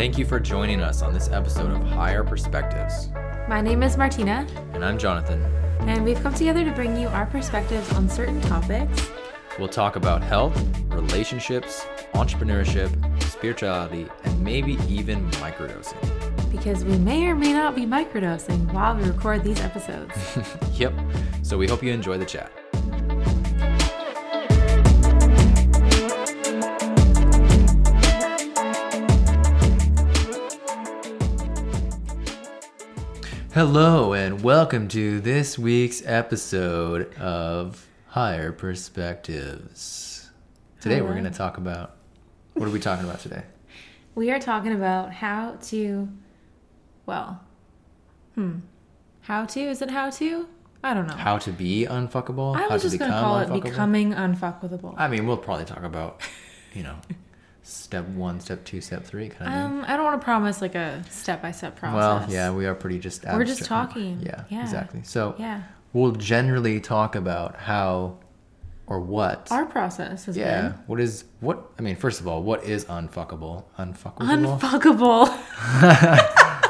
Thank you for joining us on this episode of Higher Perspectives. My name is Martina, And I'm Jonathan. and we've come together to bring you our perspectives on certain topics. We'll talk about health, relationships, entrepreneurship, spirituality, and maybe even microdosing. Because we may or may not be microdosing while we record these episodes. Yep. So we hope you enjoy the chat. Hello, and welcome to this week's episode of Higher Perspectives. Today, we're going to talk about what are we talking about today? we are talking about how to, well, hmm, how to? Is it how to? I don't know. How to be unfuckable? I how was just going to call it becoming unfuckable. I mean, we'll probably talk about, you know, step one, step two, step three kind of. Um, I don't want to promise like a step by step process. Well, yeah, we are pretty just. We're just abstract. talking. Yeah, Yeah. exactly. So Yeah. we'll generally talk about how or what. Our process is. yeah. been What is what? I mean, first of all, what is unfuckable? Unfuckable. unfuckable.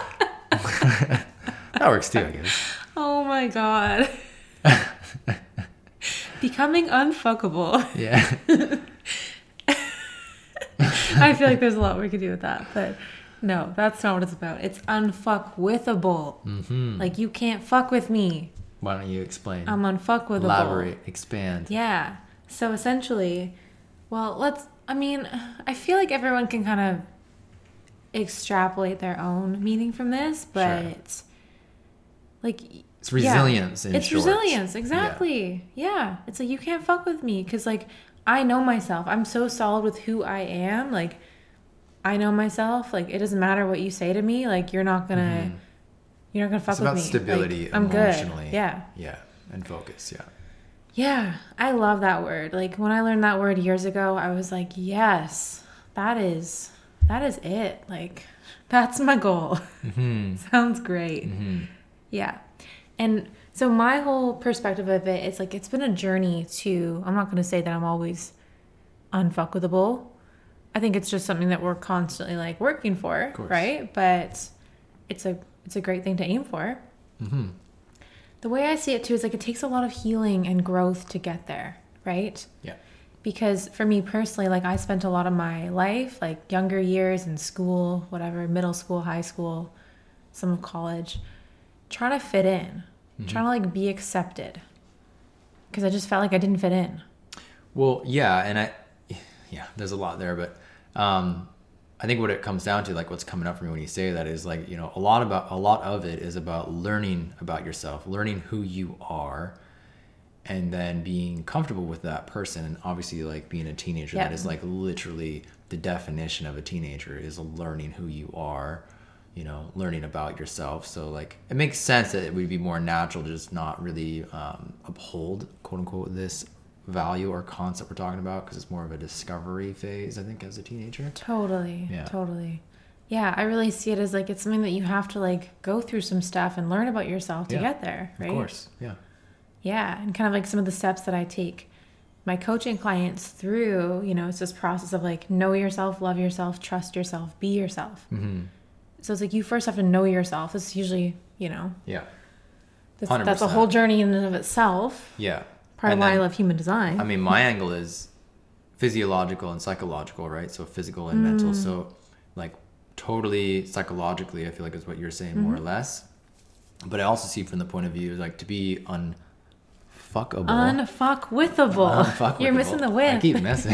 that works too, I guess. oh my god. Becoming unfuckable. Yeah. I feel like there's a lot we could do with that, but no, that's not what it's about. It's unfuckwithable. hmm Like you can't fuck with me. Why don't you explain? I'm unfuckwithable. Elaborate. Expand. Yeah. So essentially, well, let's. I mean, I feel like everyone can kind of extrapolate their own meaning from this, but like It's Yeah. resilience. in it's short. resilience exactly yeah. it's like you can't fuck with me because like i know myself. I'm so solid with who i am. Like i know myself. Like it doesn't matter what you say to me. Like you're not gonna you're not gonna fuck It's with about me. Stability like, i'm emotionally. good yeah. Yeah. And focus. Yeah. yeah i love that word. Like when i learned that word years ago i was like yes that is that is it. Like that's my goal. Hmm sounds great. Hmm Yeah. And so my whole perspective of it is like it's been a journey to I'm not going to say that I'm always unfuckable. I think it's just something that we're constantly like working for, right? But it's a it's a great thing to aim for. hmm The way I see it too is like it takes a lot of healing and growth to get there, right? Yeah. Because for me personally, like I spent a lot of my life, like younger years in school, whatever, middle school, high school, some of college, trying to fit in, trying to like be accepted. Because I just felt like I didn't fit in. Well, yeah, and I, yeah, there's a lot there, but um, I think what it comes down to, like what's coming up for me when you say that, is like you know a lot about a lot of it is about learning about yourself, learning who you are, and then being comfortable with that person. And obviously, like being a teenager, that Yeah. is like literally the definition of a teenager is learning who you are. You know, learning about yourself. So like, it makes sense that it would be more natural to just not really um, uphold quote unquote this value or concept we're talking about because it's more of a discovery phase. I think as a teenager. Totally. Yeah. Totally. Yeah, I really see it as like it's something that you have to like go through some stuff and learn about yourself to Yeah, get there, right? Of course. Yeah. Yeah, and kind of like some of the steps that I take my coaching clients through, you know, it's this process of like know yourself, love yourself, trust yourself, be yourself. hmm So it's like you first have to know yourself. It's usually, you know, Yeah. that's, that's a whole journey in and of itself. Yeah. Part And of why I love human design. I mean, my angle is physiological and psychological, right? So physical and mental. Mm. So, like, totally psychologically, I feel like is what you're saying mm-hmm. more or less. But I also see from the point of view, like, to be unfuckable. Unfuckwithable. unfuckable. You're missing the I keep missing.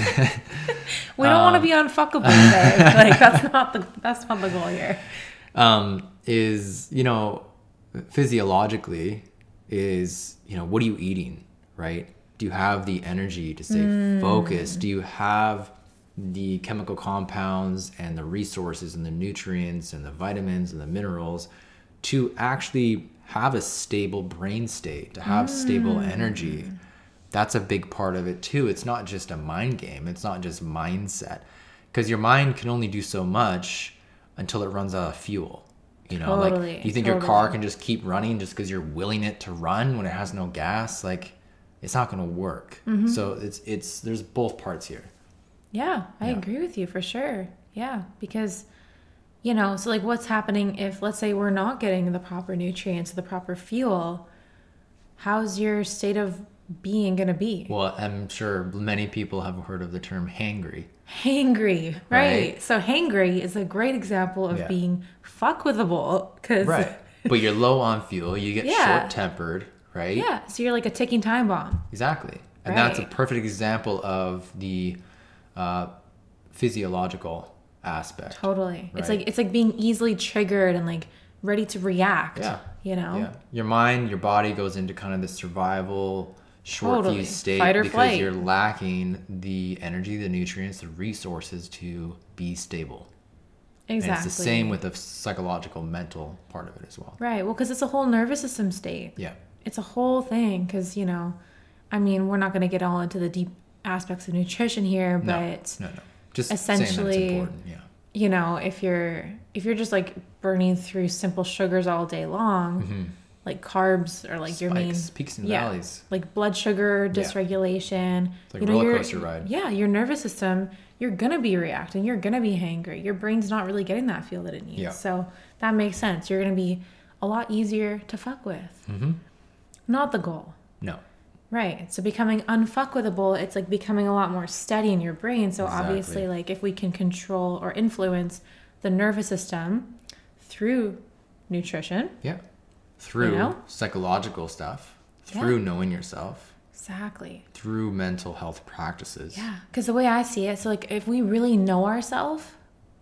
we don't want to Um, be unfuckable today. like that's not the that's not the goal here. um, is you know physiologically is you know what are you eating right do you have the energy to stay Mm. focused do you have the chemical compounds and the resources and the nutrients and the vitamins and the minerals to actually have a stable brain state to have stable Mm. energy that's a big part of it too it's not just a mind game it's not just mindset because your mind can only do so much until it runs out of fuel you know Totally, like you think your car can just keep running just because you're willing it to run when it has no gas like it's not going to work Mm-hmm. so it's it's there's both parts here Yeah, I Yeah. agree with you for sure. Yeah, because You know, so like what's happening if, let's say, we're not getting the proper nutrients, the proper fuel? How's your state of being going to be? Well, I'm sure many people have heard of the term hangry. Hangry, right? Right. So, hangry is a great example of Yeah. being fuck withable because, Right. but you're low on fuel, you get Yeah. short tempered, right? yeah, so you're like a ticking time bomb. Exactly. And that's a perfect example of the uh, physiological aspect. Totally. It's like it's like being easily triggered and like ready to react. Yeah. You know? Yeah. Your mind, your body goes into kind of the survival short Totally. fuse state Fight or because flight. you're lacking the energy, the nutrients, the resources to be stable. Exactly. And it's the same with the psychological, mental part of it as well. Right. Well, because it's a whole nervous system state. Yeah. It's a whole thing. Because you know, I mean, we're not going to get all into the deep aspects of nutrition here, No, but no, no. Just essentially-. Yeah. you know, if you're if you're just like burning through simple sugars all day long, like carbs are like your main Mm-hmm. Peaks and yeah, valleys. like blood sugar dysregulation. like a roller your- coaster ride. Yeah, your nervous system, you're gonna be reacting. You're gonna be hangry. Your brain's not really getting that fuel that it needs. Yeah. So that makes sense. You're gonna be a lot easier to fuck with. Mm-hmm. Not the goal. Right. So becoming unfuckwithable, it's like becoming a lot more steady in your brain. So Exactly. obviously, like if we can control or influence the nervous system through nutrition. Yeah. Through you know? psychological stuff, Yeah. through knowing yourself, Exactly. through mental health practices. Yeah. Because the way I see it, so like if we really know ourselves,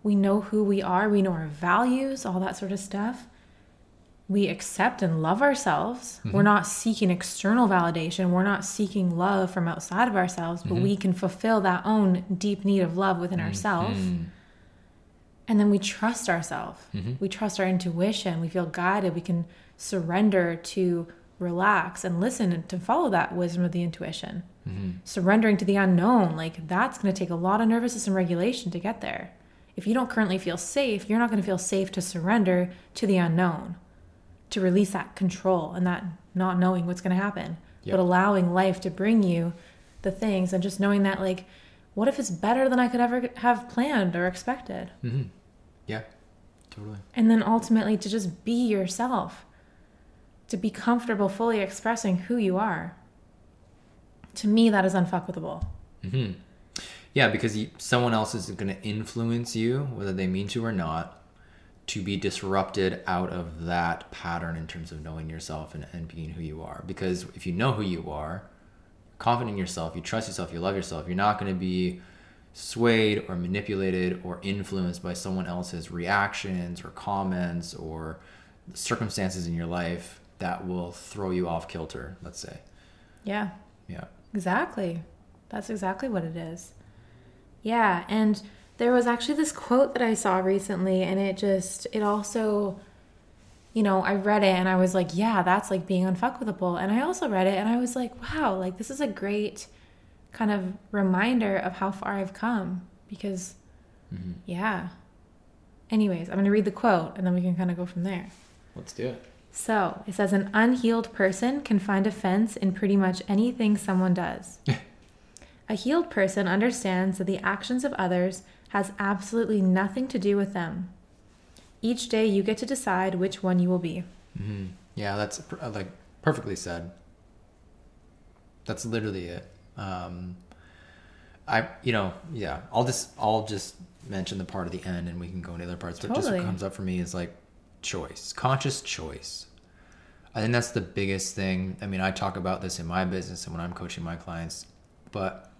we know who we are, we know our values, all that sort of stuff. We accept and love ourselves. We're mm-hmm. not seeking external validation. We're not seeking love from outside of ourselves, but we mm-hmm. can fulfill that own deep need of love within mm-hmm. ourselves. Mm. And then we trust ourselves. We trust our intuition. We feel guided. We can surrender to relax and listen and to follow that wisdom of the intuition. Surrendering to the unknown, like that's going to take a lot of nervous system regulation to get there. If you don't currently feel safe, you're not going to feel safe to surrender to the unknown, to release that control and that not knowing what's going to happen, Yep. but allowing life to bring you the things and just knowing that, like, what if it's better than I could ever have planned or expected? Mm-hmm. Yeah. Totally. And then ultimately to just be yourself, to be comfortable fully expressing who you are. To me, that is unfuckwithable. hmm Yeah, because you, someone else is going to influence you, whether they mean to or not, to be disrupted out of that pattern in terms of knowing yourself and, and being who you are. Because if you know who you are, confident in yourself, you trust yourself, you love yourself, you're not going to be swayed or manipulated or influenced by someone else's reactions or comments or circumstances in your life that will throw you off kilter, let's say. Yeah, Yeah. exactly. That's exactly what it is. Yeah, and there was actually this quote that I saw recently, and it just, it also, you know, I read it and I was like, yeah, that's like being unfuckwithable. And I also read it and I was like, wow, like this is a great kind of reminder of how far I've come because, mm-hmm. yeah. Anyways, I'm going to read the quote and then we can kind of go from there. Let's do it. So it says, an unhealed person can find offense in pretty much anything someone does. a healed person understands that the actions of others has absolutely nothing to do with them. Each day you get to decide which one you will be. hmm Yeah, that's uh, like perfectly said. That's literally it. Um, I, you know, yeah. I'll just, I'll just mention the part at the end, and we can go into other parts. But just what comes up for me is like choice, conscious choice. I think that's the biggest thing. I mean, I talk about this in my business and when I'm coaching my clients, but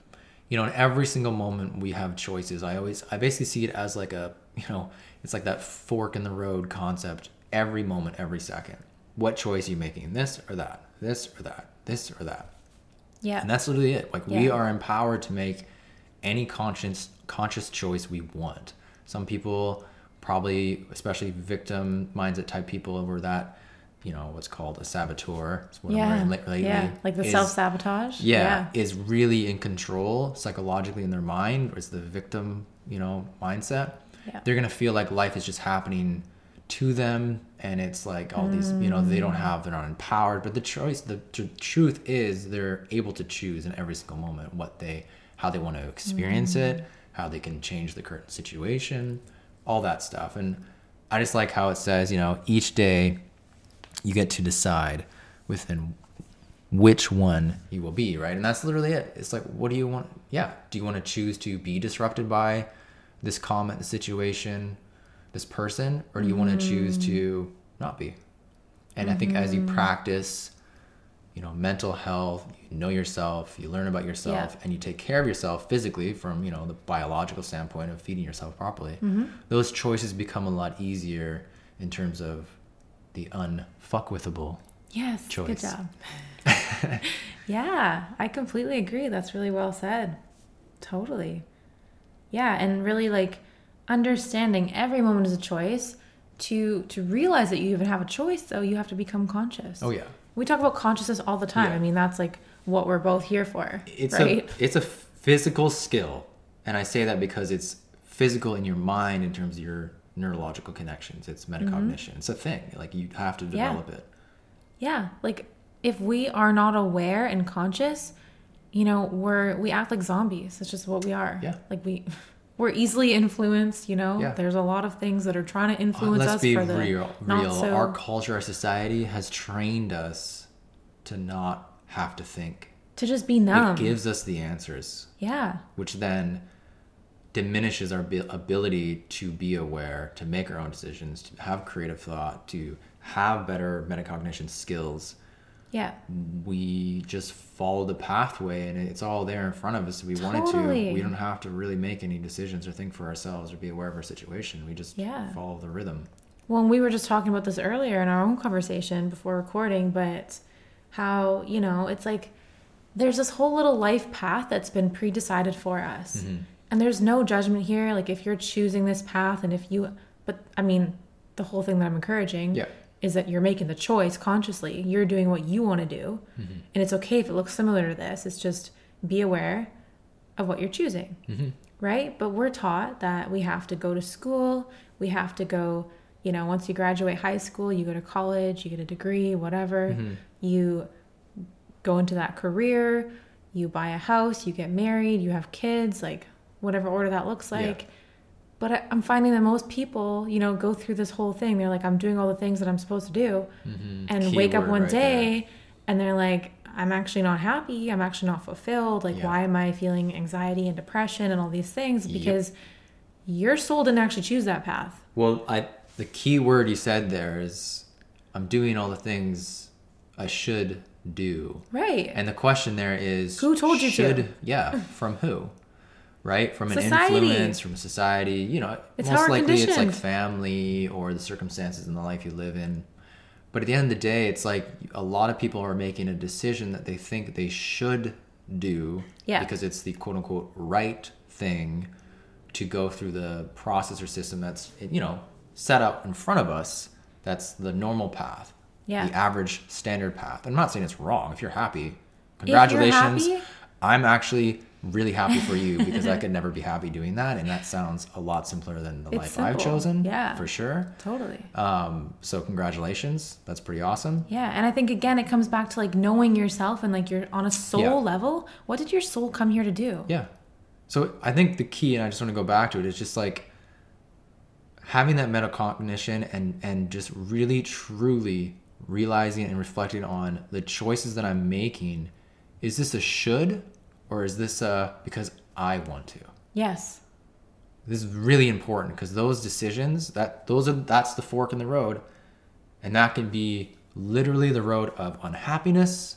you know, in every single moment we have choices. I always, I basically see it as like a, you know, it's like that fork in the road concept. Every moment, every second. What choice are you making? This or that? This or that? This or that? Yeah. And that's literally it. Like we are empowered to make any conscious conscious choice we want. Some people probably, especially victim mindset type people, over that, you know, what's called a saboteur. Is what I'm yeah. lately. yeah. Like the is- self sabotage. yeah, is really in control psychologically in their mind, or is the victim, you know, mindset. Yeah. They're gonna feel like life is just happening to them, and it's like all these, you know, they don't mm. have, they're not empowered. But the choice, the tr- truth is, they're able to choose in every single moment what they, how they want to experience mm. it, how they can change the current situation, all that stuff. And I just like how it says, you know, each day you get to decide within which one you will be, right? And that's literally it. It's like, what do you want? Yeah. Do you want to choose to be disrupted by this comment, the situation, this person, or do you want to choose to mm-hmm. not be? And I think as you mm-hmm. practice, you know, mental health, you know yourself, you learn about yourself, Yeah. and you take care of yourself physically from, you know, the biological standpoint of feeding yourself properly, mm-hmm. those choices become a lot easier in terms of the unfuckwithable. Yes. choice. Good job. yeah, I completely agree. That's really well said. Totally. Yeah, and really like understanding every moment is a choice. To to realize that you even have a choice, though, you have to become conscious. Oh yeah. We talk about consciousness all the time. Yeah. I mean, that's like what we're both here for, It's right? a it's a physical skill, and I say that because it's physical in your mind in terms of your neurological connections. It's metacognition. It's a thing. Like you have to Mm-hmm. Yeah. develop it. Yeah, like if we are not aware and conscious, you know, we're we act like zombies. It's just what we are. Yeah. Like we we're easily influenced, you know. Yeah. There's a lot of things that are trying to Uh, influence Let's us be for the real. Real. so Our culture, our society has trained us to not have to think. to just be numb. It gives us the answers, yeah. which then diminishes our ability to be aware, to make our own decisions, to have creative thought, to have better metacognition skills. Yeah. we just follow the pathway and it's all there in front of us if we wanted to we don't have to really make any decisions or think for ourselves or be aware of our situation we just Yeah. follow the rhythm Well, and we were just talking about this earlier in our own conversation before recording, but how, you know, it's like there's this whole little life path that's been pre decided for us. Mm-hmm. And there's no judgment here. Like, if you're choosing this path, and if you, but I mean, the whole thing that I'm encouraging Yeah. is that you're making the choice consciously. You're doing what you want to do. Mm-hmm. And it's okay if it looks similar to this. It's just be aware of what you're choosing Mm-hmm. right? But we're taught that we have to go to school, we have to go, you know, once you graduate high school, you go to college, you get a degree, whatever, Mm-hmm. you go into that career, you buy a house, you get married, you have kids, like whatever order that looks Yeah. like. But I, I'm finding that most people, you know, go through this whole thing. They're like, I'm doing all the things that I'm supposed to do, mm-hmm. and Key wake up one right day, and they're like, I'm actually not happy. I'm actually not fulfilled. Like, Yeah. why am I feeling anxiety and depression and all these things? Yep. Because your soul didn't actually choose that path. well i the key word you said there is i'm doing all the things i should do Right. and the question there is Who told you to? should, yeah from who right from an Society. influence from society you know It's most likely it's like family or the circumstances in the life you live in but at the end of the day it's like a lot of people are making a decision that they think they should do Yeah. because it's the quote unquote right thing to go through the process or system that's you know set out in front of us that's the normal path Yeah. the average standard path i'm not saying it's wrong if you're happy congratulations happy- i'm actually really happy for you because i could never be happy doing that and that sounds a lot simpler than the It's life i've chosen Yeah. for sure Totally. um, so congratulations that's pretty awesome Yeah, and I think again it comes back to like knowing yourself and like you're on a soul Yeah. level. What did your soul come here to do? Yeah. So I think the key, and I just want to go back to it, is just like having that metacognition and and just really truly realizing and reflecting on the choices that I'm making. Is this a should or is this a because I want to? Yes. This is really important because those decisions that those are that's the fork in the road, and that can be literally the road of unhappiness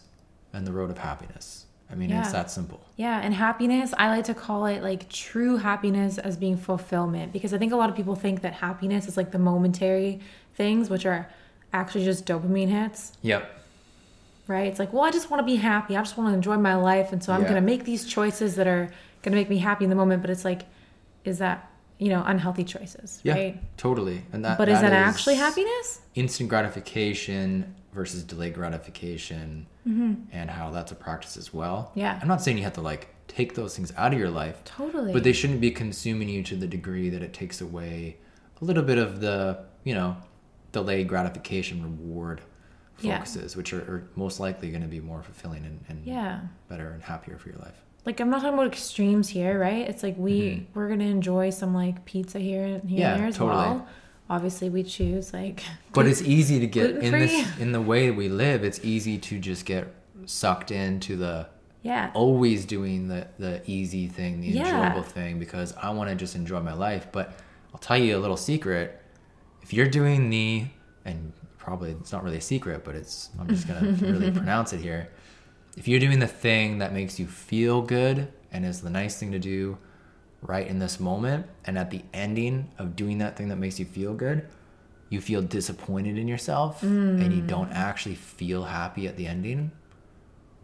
and the road of happiness. I mean, it's that simple. Yeah, and happiness, I like to call it like true happiness as being fulfillment because I think a lot of people think that happiness is like the momentary things, which are actually just dopamine hits, Yep. Right? It's like, well, I just want to be happy. I just want to enjoy my life. And so I'm Yeah. going to make these choices that are going to make me happy in the moment. But it's like, is that, you know, unhealthy choices, Yeah, right? totally. And that but is that is actually happiness? Instant gratification versus delayed gratification, and how that's a practice as well. Mm-hmm. Yeah. I'm not saying you have to like take those things out of your life, Totally. but they shouldn't be consuming you to the degree that it takes away a little bit of the you know delayed gratification reward Yeah. focuses, which are, are most likely going to be more fulfilling and, and yeah. better and happier for your life. like I'm not talking about extremes here, right? It's like we we're gonna enjoy some like pizza here and here Mm-hmm. Yeah, and there as totally. well. obviously we choose like But it's easy to get in this in the way we live. It's easy to just get sucked into the yeah always doing the the easy thing, the Yeah. enjoyable thing because I want to just enjoy my life. But I'll tell you a little secret. If you're doing the and probably it's not really a secret, but it's I'm just gonna really pronounce it here. If you're doing the thing that makes you feel good and is the nice thing to do right in this moment, and at the ending of doing that thing that makes you feel good, you feel disappointed in yourself and you mm. don't actually feel happy at the ending,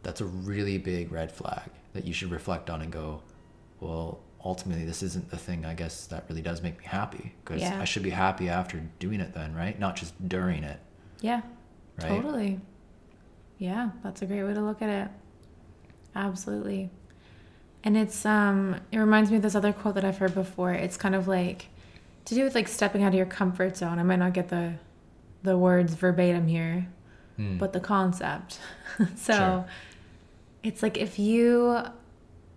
that's a really big red flag that you should reflect on and go, well, ultimately, this isn't the thing I guess that really does make me happy because Yeah. I should be happy after doing it then, right? Not just during it, yeah right? totally yeah that's a great way to look at it absolutely and it's um it reminds me of this other quote that i've heard before it's kind of like to do with like stepping out of your comfort zone i might not get the the words verbatim here Mm. but the concept so Sure. it's like if you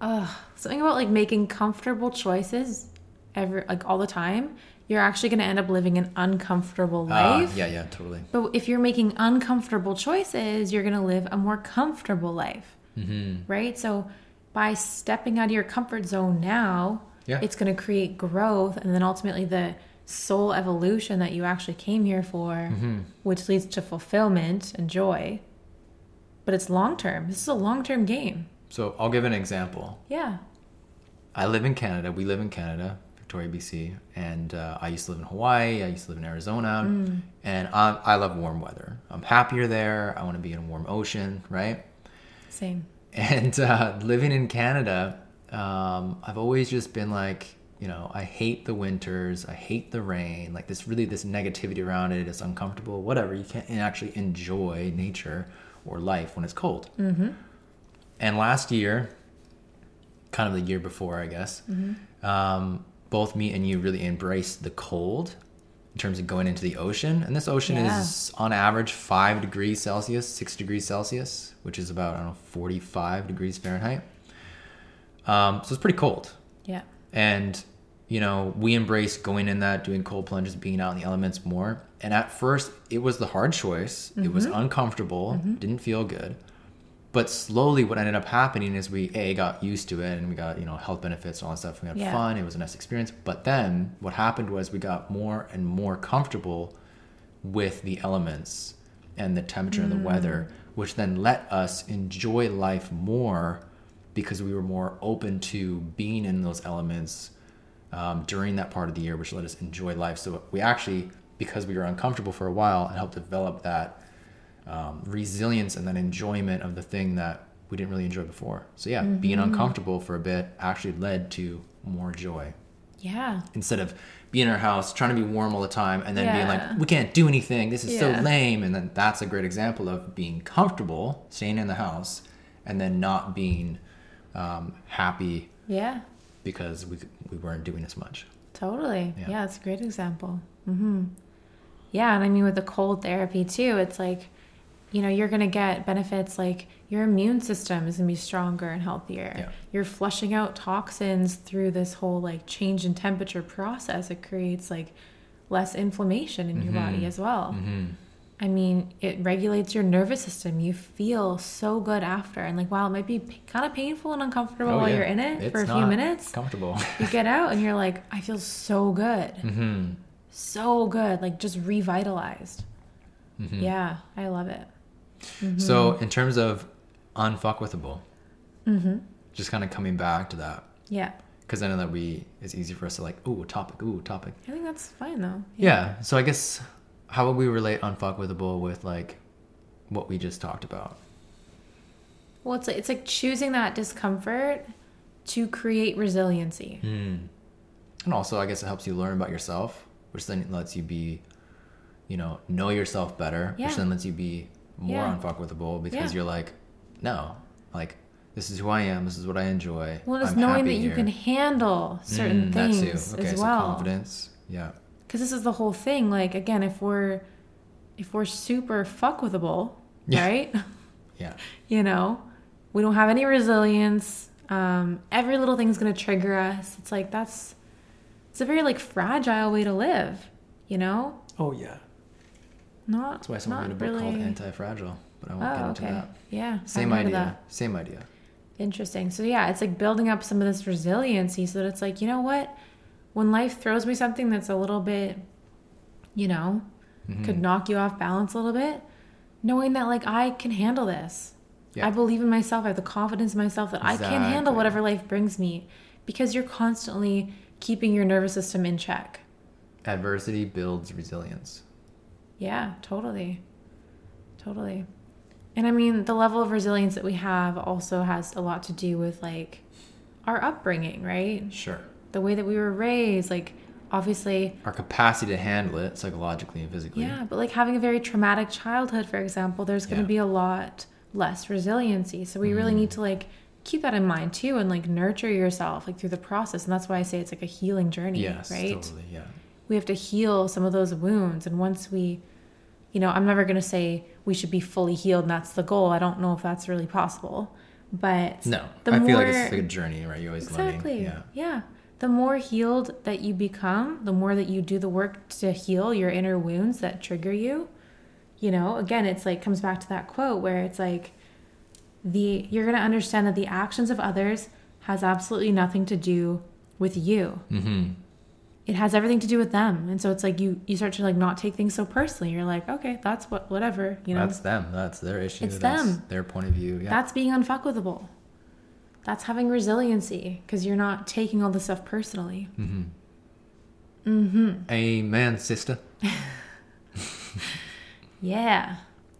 uh something about like making comfortable choices every like all the time you're actually going to end up living an uncomfortable Ah, life yeah, yeah, totally. but if you're making uncomfortable choices, you're going to live a more comfortable life, Mm-hmm. right? So by stepping out of your comfort zone now, Yeah. it's going to create growth and then ultimately the soul evolution that you actually came here for, Mm-hmm. which leads to fulfillment and joy. But it's long term. This is a long term game. So I'll give an example. Yeah. I live in Canada. We live in Canada, Victoria, BC, and uh, I used to live in Hawaii. I used to live in Arizona, Mm. and I, I love warm weather. I'm happier there. I want to be in a warm ocean, right? Same. And uh, living in Canada, um, I've always just been like, you know, I hate the winters. I hate the rain. Like this, really, this negativity around it. It's uncomfortable. Whatever. You can't actually enjoy nature or life when it's cold. Mm-hmm. And last year, kind of the year before, I guess, um, both me and you really embraced the cold in terms of going into the ocean. And this ocean Yeah. is on average five degrees Celsius, six degrees Celsius, which is about, I don't know, 45 degrees Fahrenheit. Um, so it's pretty cold. Yeah. And, you know, we embrace going in that, doing cold plunges, being out in the elements more. And at first, it was the hard choice. It was uncomfortable, didn't feel good. But slowly, what ended up happening is we, A, got used to it and we got, you know, health benefits and all that stuff. We had Yeah. fun. It was a nice experience. But then what happened was we got more and more comfortable with the elements and the temperature and the weather, which then let us enjoy life more because we were more open to being in those elements um, during that part of the year, which let us enjoy life. So we actually, because we were uncomfortable for a while, and helped develop that um, resilience and that enjoyment of the thing that we didn't really enjoy before. So yeah, being uncomfortable for a bit actually led to more joy Yeah. instead of being in our house trying to be warm all the time and then being like we can't do anything this is so lame and then that's a great example of being comfortable staying in the house and then not being um, happy Yeah. because we, we weren't doing as much Totally. Yeah. Yeah, it's a great example. hmm Yeah, and I mean with the cold therapy too, it's like, you know, you're gonna get benefits like your immune system is gonna be stronger and healthier. Yeah. You're flushing out toxins through this whole like change in temperature process. It creates like less inflammation in your body as well. mm-hmm. I mean, it regulates your nervous system. You feel so good after, and like, while it might be p- kind of painful and uncomfortable while you're in it for a Oh, It's few minutes, comfortable you get out and you're like, I feel so good mm-hmm. so good like just revitalized Mm-hmm. yeah i love it so Mm-hmm. in terms of unfuckwithable mm-hmm. just kind of coming back to that yeah because i know that we it's easy for us to like ooh topic ooh topic i think that's fine though Yeah. So I guess how would we relate unfuckwithable with like what we just talked about? well it's like, it's like choosing that discomfort to create resiliency And also, I guess it helps you learn about yourself, which then lets you be, you know, know yourself better, Yeah. which then lets you be more Yeah. unfuckwithable because Yeah. you're like, no, like this is who I am. This is what I enjoy. well it's I'm knowing happy that you here." can handle certain Mm, that too. things Okay, as so well confidence. Yeah. because this is the whole thing like again if we're if we're super fuckwithable Yeah. right Yeah. you know we don't have any resilience um, every little thing's going to trigger us it's like that's it's a very like fragile way to live You know, Oh yeah. Not That's why someone made a book really. called Anti-Fragile, but I won't get Oh, into okay. that. Yeah. Same haven't heard of idea. that. Same idea. Interesting. So yeah, it's like building up some of this resiliency so that it's like, you know what? When life throws me something that's a little bit, you know, Mhm. could knock you off balance a little bit, knowing that like I can handle this. Yeah. I believe in myself. I have the confidence in myself that I can handle whatever life brings me because you're constantly keeping your nervous system in check. Adversity builds resilience. Yeah, totally. Totally. And I mean, the level of resilience that we have also has a lot to do with like our upbringing, right? Sure. The way that we were raised, like obviously, Our capacity to handle it psychologically and physically. yeah, but like having a very traumatic childhood, for example, there's going to Yeah. be a lot less resiliency. So we really Mhm. need to like keep that in mind too and like nurture yourself like through the process. And that's why I say it's like a healing journey, Yes, right? totally. Yeah. We have to heal some of those wounds and once we you know i'm never going to say we should be fully healed and that's the goal i don't know if that's really possible but No, the I feel like more- it's like a journey, right? You're always exactly learning. Yeah. yeah the more healed that you become the more that you do the work to heal your inner wounds that trigger you you know again it's like comes back to that quote where it's like the you're going to understand that the actions of others has absolutely nothing to do with you Mm-hmm. It has everything to do with them and so it's like you you start to like not take things so personally you're like okay that's what whatever you know That's them. That's their issue. It's that's them. Their point of view. Yeah. that's being unfuckwithable that's having resiliency because you're not taking all the stuff personally mm-hmm. mm-hmm Amen, sister. yeah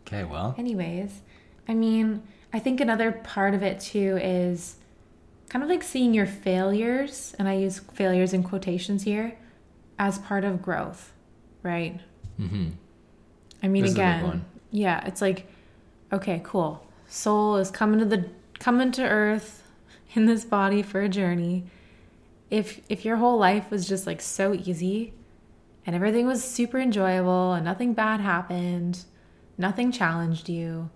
Okay, well. anyways i mean i think another part of it too is kind of like seeing your failures and i use failures in quotations here as part of growth right Mm-hmm. I mean, This is a big again, yeah, it's like, okay, cool. Soul is coming to the coming to Earth in this body for a journey. If if your whole life was just like so easy, and everything was super enjoyable, and nothing bad happened, nothing challenged you,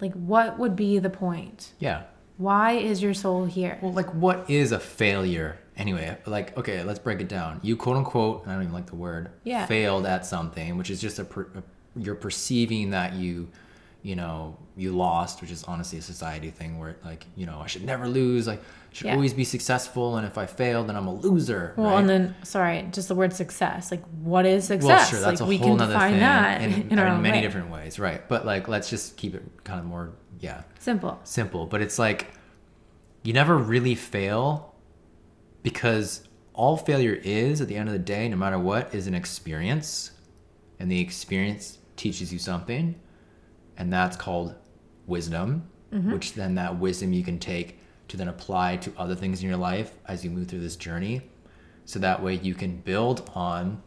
like what would be the point? Yeah. Why is your soul here? Well, like, what is a failure anyway? Like, okay, let's break it down. You quote unquote, I don't even like the word, Yeah. failed at something, which is just a, per, a you're perceiving that you, you know, you lost, which is honestly a society thing where like, you know, I should never lose. Like, I should Yeah. always be successful, and if I fail, then I'm a loser. Well, right? and then sorry, just the word success. Like, what is success? Well, sure, that's like, a we whole can define thing that in, in, in many way. different ways, right? But like, let's just keep it kind of more, yeah, Simple. simple. But it's like you never really fail because all failure is at the end of the day, no matter what, is an experience, and the experience teaches you something, and that's called wisdom. Mm-hmm. Which then that wisdom you can take to then apply to other things in your life as you move through this journey. So that way you can build on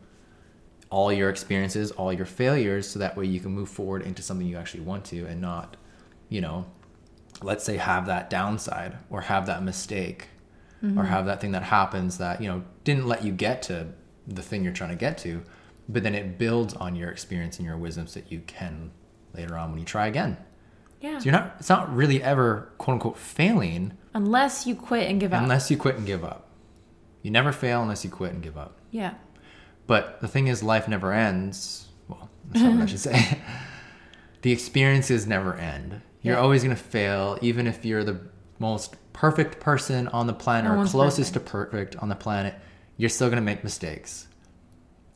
all your experiences, all your failures, so that way you can move forward into something you actually want to and not, you know, let's say have that downside or have that mistake or mm-hmm. have that thing that happens that, you know, didn't let you get to the thing you're trying to get to, but then it builds on your experience and your wisdom so that you can later on when you try again. Yeah. So you're not it's not really ever quote unquote failing Unless you quit and give up. unless you quit and give up. You never fail unless you quit and give up. yeah. But the thing is, life never ends. Well, that's not what I should say. The experiences never end. You're Yeah. always going to fail, even if you're the most perfect person on the planet No or closest to perfect on the planet. You're still going to make mistakes.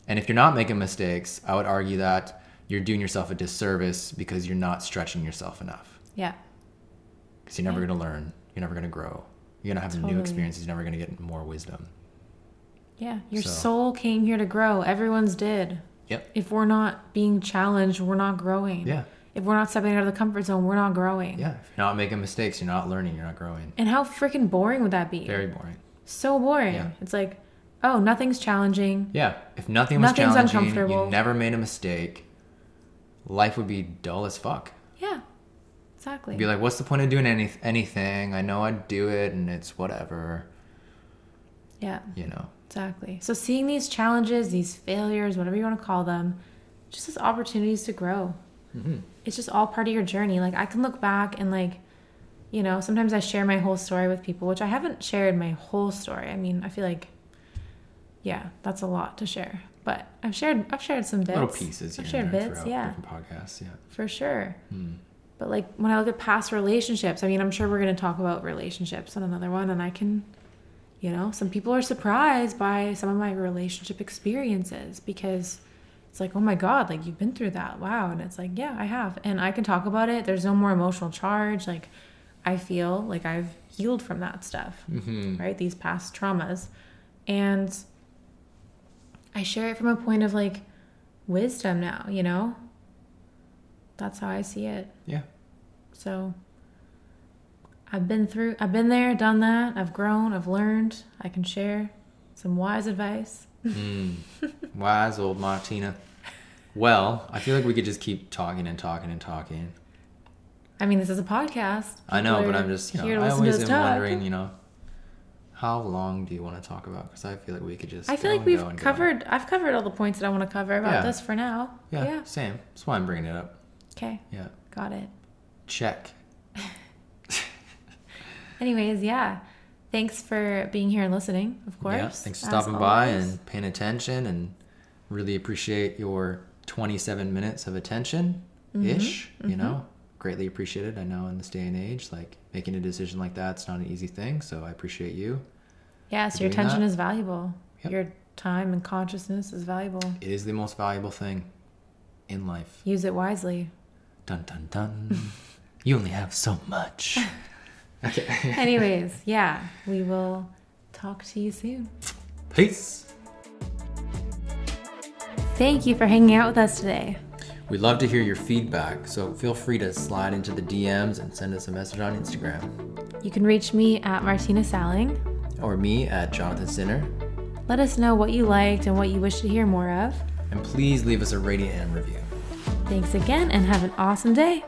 And if you're not making mistakes, I would argue that you're doing yourself a disservice because you're not stretching yourself enough. Yeah. Because you're never Yeah. going to learn. You're never going to grow. You're going to have new experiences. You're never going to get more wisdom. Yeah. Your So- soul came here to grow. Everyone's did. Yep. If we're not being challenged, we're not growing. Yeah. If we're not stepping out of the comfort zone, we're not growing. Yeah. If you're not making mistakes, you're not learning, you're not growing. And how freaking boring would that be? Very boring. so boring. Yeah. It's like, oh, nothing's challenging. Yeah. If nothing was Nothing's challenging, uncomfortable. you never made a mistake, life would be dull as fuck. Yeah. Exactly. You'd be like, what's the point of doing any anything? I know I'd do it and it's whatever, yeah. you know. Exactly. So seeing these challenges, these failures, whatever you want to call them, just as opportunities to grow. Mm-hmm. It's just all part of your journey. Like I can look back and like, you know, sometimes I share my whole story with people, which I haven't shared my whole story. I mean, I feel like, yeah, that's a lot to share. But I've shared I've shared some bits. Little pieces. I've shared bits, yeah, Different podcasts. Yeah. for sure. Hmm. But like when I look at past relationships, I mean, I'm sure we're going to talk about relationships on another one, and I can, you know, some people are surprised by some of my relationship experiences because it's like, oh my God, like you've been through that. Wow. And it's like, yeah, I have. And I can talk about it. There's no more emotional charge. Like I feel like I've healed from that stuff, Mm-hmm. right? These past traumas. And I share it from a point of like wisdom now, you know? That's how I see it. Yeah. So I've been through, I've been there, done that. I've grown, I've learned. I can share some wise advice. Mm. Wise old Martina. Well, I feel like we could just keep talking and talking and talking. I mean, this is a podcast. I know, but I'm just, you know, I always am talk. wondering, you know, how long do you want to talk about? Because I feel like we could just. I feel like we've go and go. covered, I've covered all the points that I want to cover about Yeah. this for now. Yeah, Yeah. same. That's why I'm bringing it up. Okay. Yeah. Got it. Check. Anyways, yeah. Thanks for being here and listening, of course. Yeah. Thanks for stopping by and paying attention and really appreciate your 27 minutes of attention ish, Mm-hmm. you know. Greatly appreciated. I know in this day and age, like making a decision like that's not an easy thing. So I appreciate you. Yes, your attention that. is valuable. Yep. Your time and consciousness is valuable. It is the most valuable thing in life. Use it wisely. Dun dun dun. you only have so much. Okay. Anyways, yeah, we will talk to you soon. Peace. Thank you for hanging out with us today. We'd love to hear your feedback, so feel free to slide into the DMs and send us a message on Instagram. You can reach me at Martina Salling. Or me at Jonathan Stinner. Let us know what you liked and what you wish to hear more of. And please leave us a rating and review. Thanks again and have an awesome day.